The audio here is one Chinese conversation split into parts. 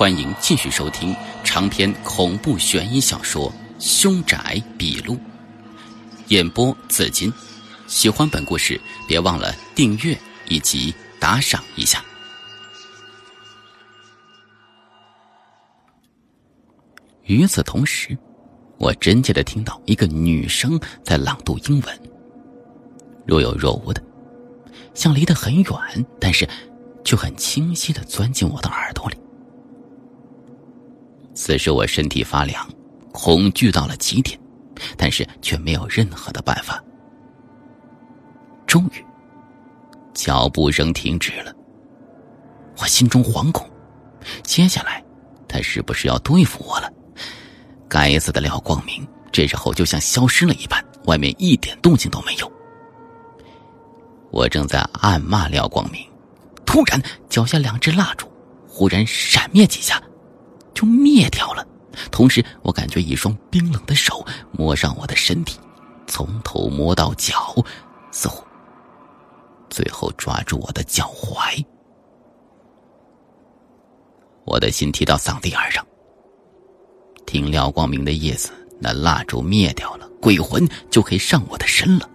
欢迎继续收听长篇恐怖悬疑小说《凶宅笔录》，演播紫金。喜欢本故事，别忘了订阅以及打赏一下。与此同时，我真切的听到一个女生在朗读英文，若有若无的，像离得很远，但是却很清晰的钻进我的耳朵里。此时我身体发凉，恐惧到了极点，但是却没有任何的办法。终于，脚步声停止了。我心中惶恐，接下来，他是不是要对付我了？该死的廖光明，这时候就像消失了一般，外面一点动静都没有。我正在暗骂廖光明，突然脚下两支蜡烛忽然闪灭几下，就灭掉了。同时，我感觉一双冰冷的手摸上我的身体，从头摸到脚，似乎。最后抓住我的脚踝，我的心提到嗓子眼上。听廖光明的意思，那蜡烛灭掉了，鬼魂就可以上我的身了。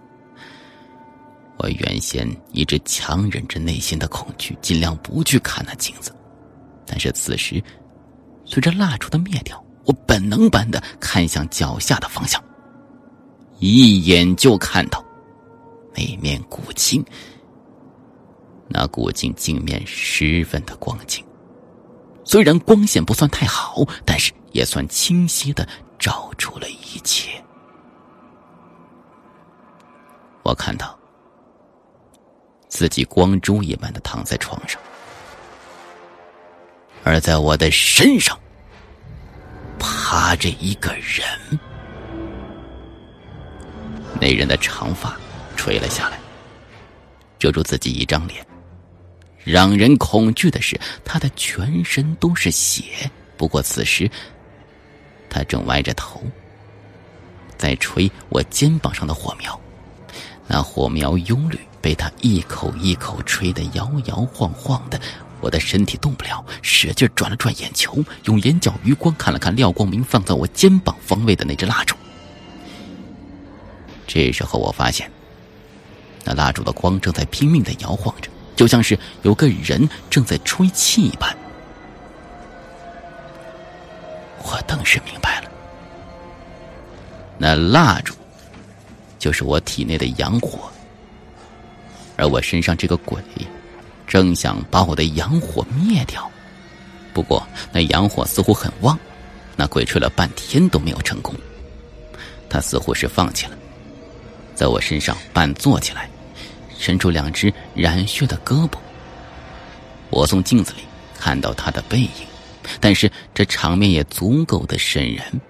我原先一直强忍着内心的恐惧，尽量不去看那镜子，但是此时，随着蜡烛的灭掉，我本能般的看向脚下的方向，一眼就看到那面古镜。那古镜镜面十分的光景，虽然光线不算太好，但是也算清晰的照出了一切。我看到自己光珠一般的躺在床上，而在我的身上趴着一个人，那人的长发垂了下来，遮住自己一张脸。让人恐惧的是，他的全身都是血。不过此时，他正歪着头，在吹我肩膀上的火苗。那火苗幽绿，被他一口一口吹得摇摇晃晃的。我的身体动不了，使劲转了转眼球，用眼角余光看了看廖光明放在我肩膀方位的那支蜡烛。这时候，我发现那蜡烛的光正在拼命的摇晃着。就像是有个人正在吹气一般，我顿时明白了，那蜡烛就是我体内的阳火，而我身上这个鬼正想把我的阳火灭掉。不过那阳火似乎很旺，那鬼吹了半天都没有成功，他似乎是放弃了，在我身上半坐起来。伸出两只染血的胳膊，我从镜子里看到他的背影，但是这场面也足够的瘆人。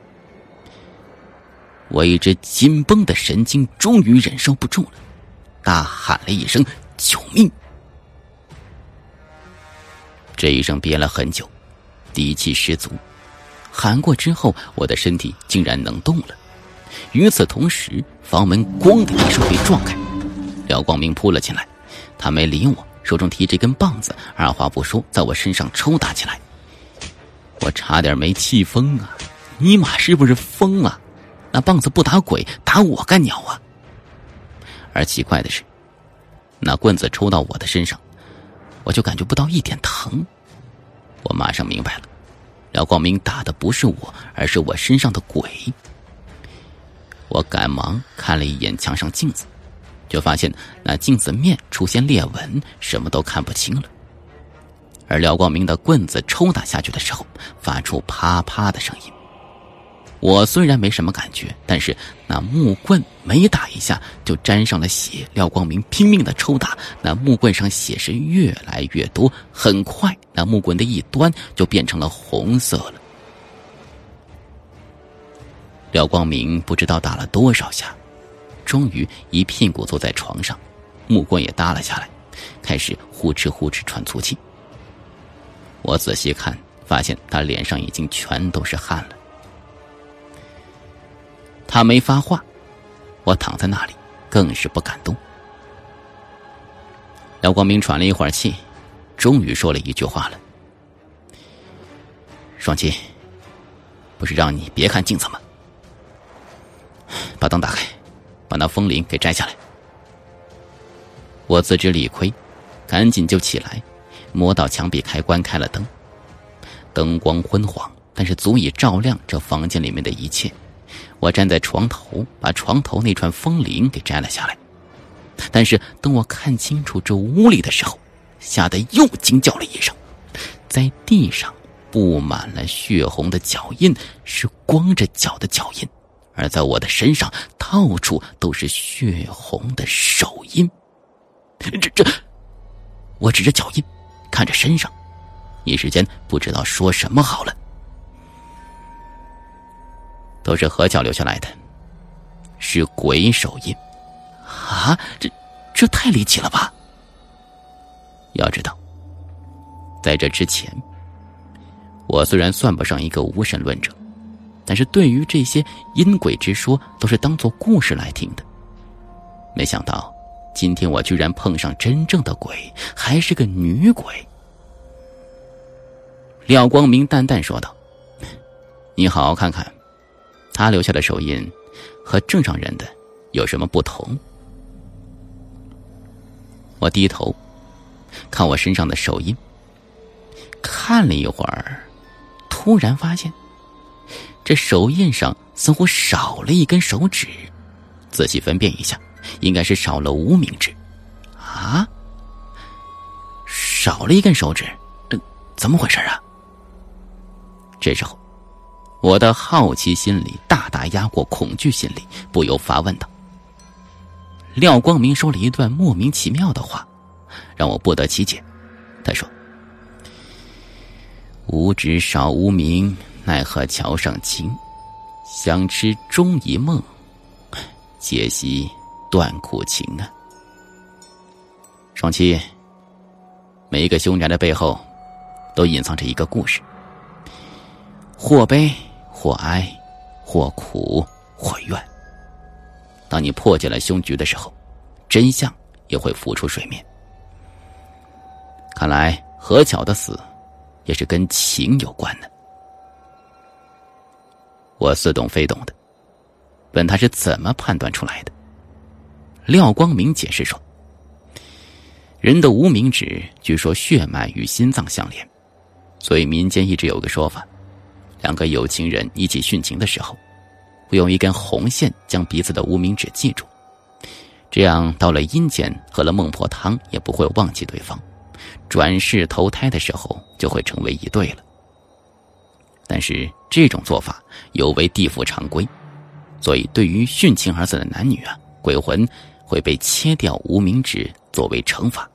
我一只紧绷的神经终于忍受不住了，大喊了一声“救命”！这一声憋了很久，底气十足。喊过之后，我的身体竟然能动了。与此同时，房门“咣”的一声被撞开。廖光明扑了进来，他没理我，手中提着根棒子，二话不说，在我身上抽打起来。我差点没气疯啊！尼玛是不是疯了？那棒子不打鬼，打我干鸟啊！而奇怪的是，那棍子抽到我的身上，我就感觉不到一点疼。我马上明白了，廖光明打的不是我，而是我身上的鬼。我赶忙看了一眼墙上镜子。就发现那镜子面出现裂纹，什么都看不清了。而廖光明的棍子抽打下去的时候，发出啪啪的声音。我虽然没什么感觉，但是那木棍每打一下就沾上了血。廖光明拼命的抽打，那木棍上血是越来越多，很快那木棍的一端就变成了红色了。廖光明不知道打了多少下。终于一屁股坐在床上，木棍也耷了下来，开始呼哧呼哧喘粗气。我仔细看，发现他脸上已经全都是汗了。他没发话，我躺在那里更是不敢动。廖光明喘了一会儿气，终于说了一句话了：“双七，不是让你别看镜子吗？把灯打开，把那风铃给摘下来。我自知理亏，赶紧就起来，摸到墙壁开关，开了灯。灯光昏黄，但是足以照亮这房间里面的一切。我站在床头，把床头那串风铃给摘了下来。但是等我看清楚这屋里的时候，吓得又惊叫了一声，在地上布满了血红的脚印，是光着脚的脚印，而在我的身上到处都是血红的手印。这这，我指着脚印，看着身上，一时间不知道说什么好了。都是何巧留下来的，是鬼手印。啊，这这太离奇了吧！要知道，在这之前，我虽然算不上一个无神论者，但是对于这些阴鬼之说都是当做故事来听的。没想到今天我居然碰上真正的鬼，还是个女鬼。廖光明淡淡说道：“你好好看看，他留下的手印和正常人的有什么不同？”我低头看我身上的手印，看了一会儿，突然发现这手印上似乎少了一根手指。仔细分辨一下，应该是少了无名指。啊，少了一根手指，怎么回事啊？这时候，我的好奇心里大大压过恐惧心理，不由发问道。廖光明说了一段莫名其妙的话，让我不得其解。他说：“无知少无名，奈何桥上情？相痴终一梦，解析断苦情啊！”双七，每一个凶宅的背后，都隐藏着一个故事，或悲或哀，或苦或怨。当你破解了凶局的时候，真相也会浮出水面。看来何巧的死，也是跟情有关的。我似懂非懂的，问他是怎么判断出来的。廖光明解释说：“人的无名指据说血脉与心脏相连，所以民间一直有个说法：两个有情人一起殉情的时候。”会用一根红线将彼此的无名指系住，这样到了阴间喝了孟婆汤也不会忘记对方，转世投胎的时候就会成为一对了。但是这种做法有违地府常规，所以对于殉情而死的男女啊，鬼魂会被切掉无名指作为惩罚。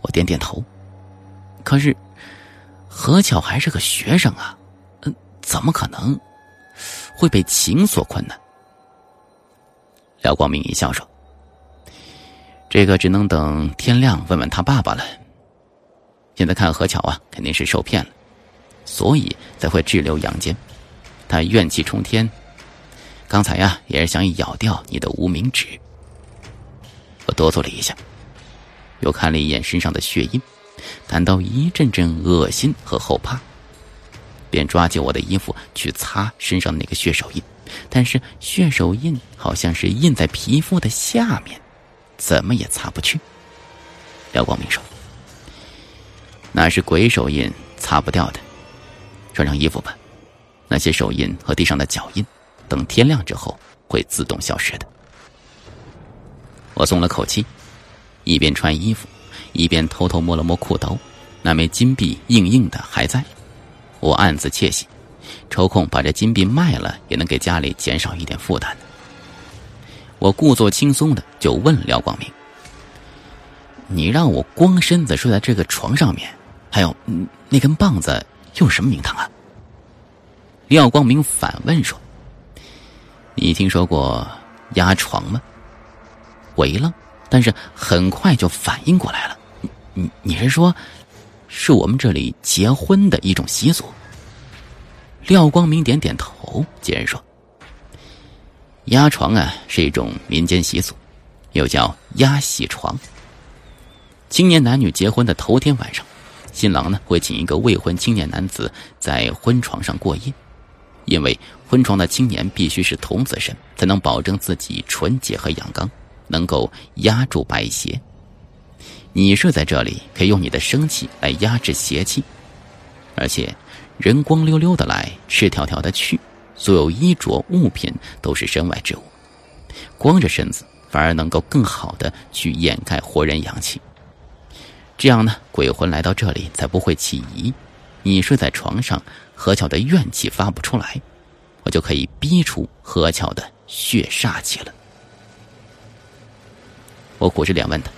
我点点头，可是何巧还是个学生啊，怎么可能？会被情所困呢？廖光明一笑说：“这个只能等天亮问问他爸爸了。现在看何巧啊，肯定是受骗了，所以才会滞留阳间。他怨气冲天，刚才呀也是想咬掉你的无名指。”我哆嗦了一下，又看了一眼身上的血印，感到一阵阵恶心和后怕。便抓起我的衣服去擦身上那个血手印，但是血手印好像是印在皮肤的下面，怎么也擦不去。廖光明说：“那是鬼手印，擦不掉的。穿上衣服吧，那些手印和地上的脚印，等天亮之后会自动消失的。”我松了口气，一边穿衣服，一边偷偷摸了摸裤兜，那枚金币硬硬的还在。我暗自窃喜，抽空把这金币卖了，也能给家里减少一点负担。我故作轻松的就问廖光明：“你让我光身子睡在这个床上面，还有那根棒子，用什么名堂啊？”廖光明反问说：“你听说过压床吗？”我一愣，但是很快就反应过来了：“你你是说？”是我们这里结婚的一种习俗。廖光明点点头，接着说：“压床啊，是一种民间习俗，又叫压喜床。青年男女结婚的头天晚上，新郎呢会请一个未婚青年男子在婚床上过夜，因为婚床的青年必须是童子身，才能保证自己纯洁和阳刚，能够压住白邪。你睡在这里，可以用你的生气来压制邪气，而且人光溜溜的来，赤条条的去，所有衣着物品都是身外之物，光着身子反而能够更好的去掩盖活人阳气。这样呢，鬼魂来到这里才不会起疑。你睡在床上，何巧的怨气发不出来，我就可以逼出何巧的血煞气了。我苦着脸问他：“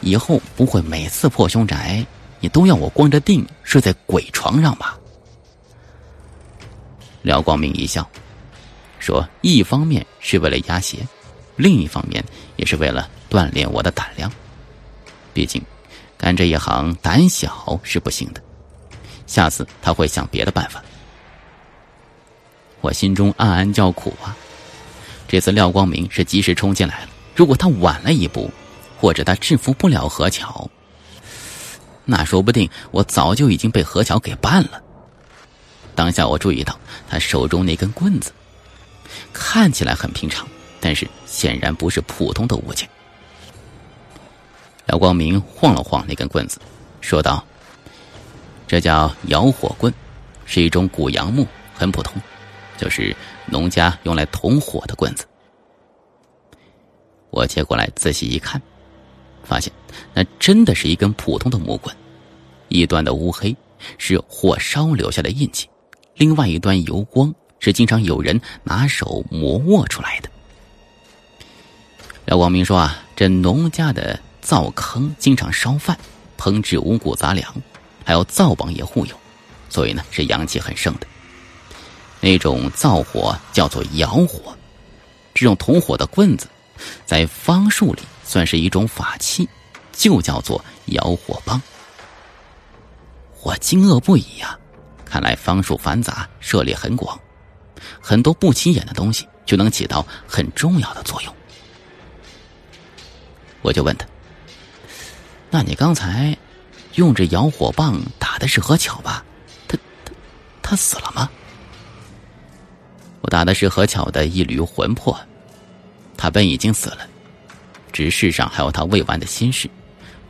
以后不会每次破凶宅，你都要我光着腚睡在鬼床上吧？”廖光明一笑，说：“一方面是为了压邪，另一方面也是为了锻炼我的胆量。毕竟……”干这一行，胆小是不行的。下次他会想别的办法。我心中暗暗叫苦啊！这次廖光明是及时冲进来了。如果他晚了一步，或者他制服不了何巧，那说不定我早就已经被何巧给办了。当下我注意到他手中那根棍子，看起来很平常，但是显然不是普通的物件。廖光明晃了晃那根棍子，说道：“这叫摇火棍，是一种古杨木，很普通，就是农家用来捅火的棍子。”我接过来仔细一看，发现那真的是一根普通的木棍，一端的乌黑是火烧留下的印记，另外一端油光是经常有人拿手磨握出来的。廖光明说：“啊，这农家的。”灶坑经常烧饭，烹制五谷杂粮，还有灶王爷护佑，所以呢是阳气很盛的。那种灶火叫做窑火，这种铜火的棍子，在方术里算是一种法器，就叫做摇火棒。我惊愕不已呀！看来方术繁杂，涉猎很广，很多不起眼的东西就能起到很重要的作用。我就问他。那你刚才用这摇火棒打的是何巧吧？他他他死了吗？我打的是何巧的一缕魂魄，他本已经死了，只是世上还有他未完的心事，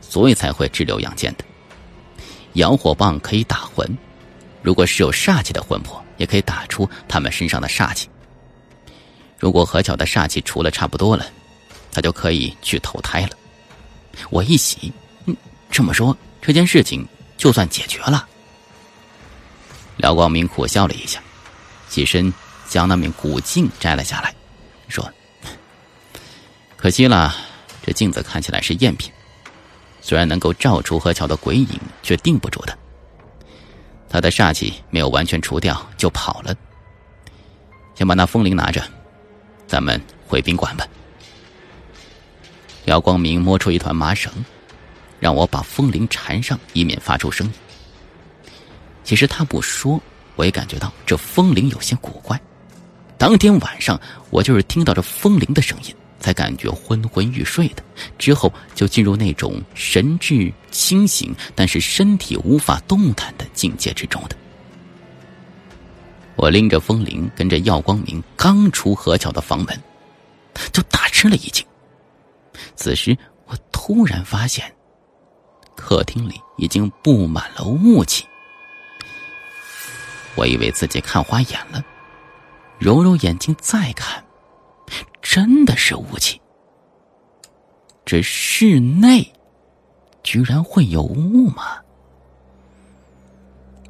所以才会滞留阳间的。摇火棒可以打魂，如果是有煞气的魂魄，也可以打出他们身上的煞气。如果何巧的煞气除了差不多了，他就可以去投胎了。我一喜。这么说，这件事情就算解决了。廖光明苦笑了一下，起身将那面古镜摘了下来，说：“ 可惜了，这镜子看起来是赝品，虽然能够照出何桥的鬼影，却定不住他。他的煞气没有完全除掉，就跑了。先把那风铃拿着，咱们回宾馆吧。”姚光明摸出一团麻绳。让我把风铃缠上，以免发出声音。其实他不说，我也感觉到这风铃有些古怪。当天晚上，我就是听到这风铃的声音，才感觉昏昏欲睡的。之后就进入那种神志清醒，但是身体无法动弹的境界之中的。我拎着风铃，跟着耀光明刚出河桥的房门，就大吃了一惊。此时，我突然发现。客厅里已经布满了雾气，我以为自己看花眼了，揉揉眼睛再看，真的是雾气。这室内居然会有雾吗？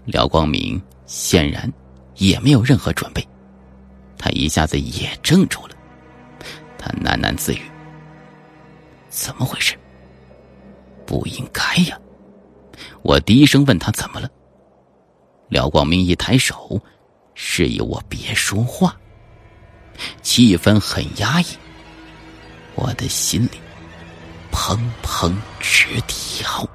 廖光明显然也没有任何准备，他一下子也怔住了，他喃喃自语：“怎么回事？”不应该呀！我低声问他怎么了。廖光明一抬手，示意我别说话。气氛很压抑，我的心里砰砰直跳。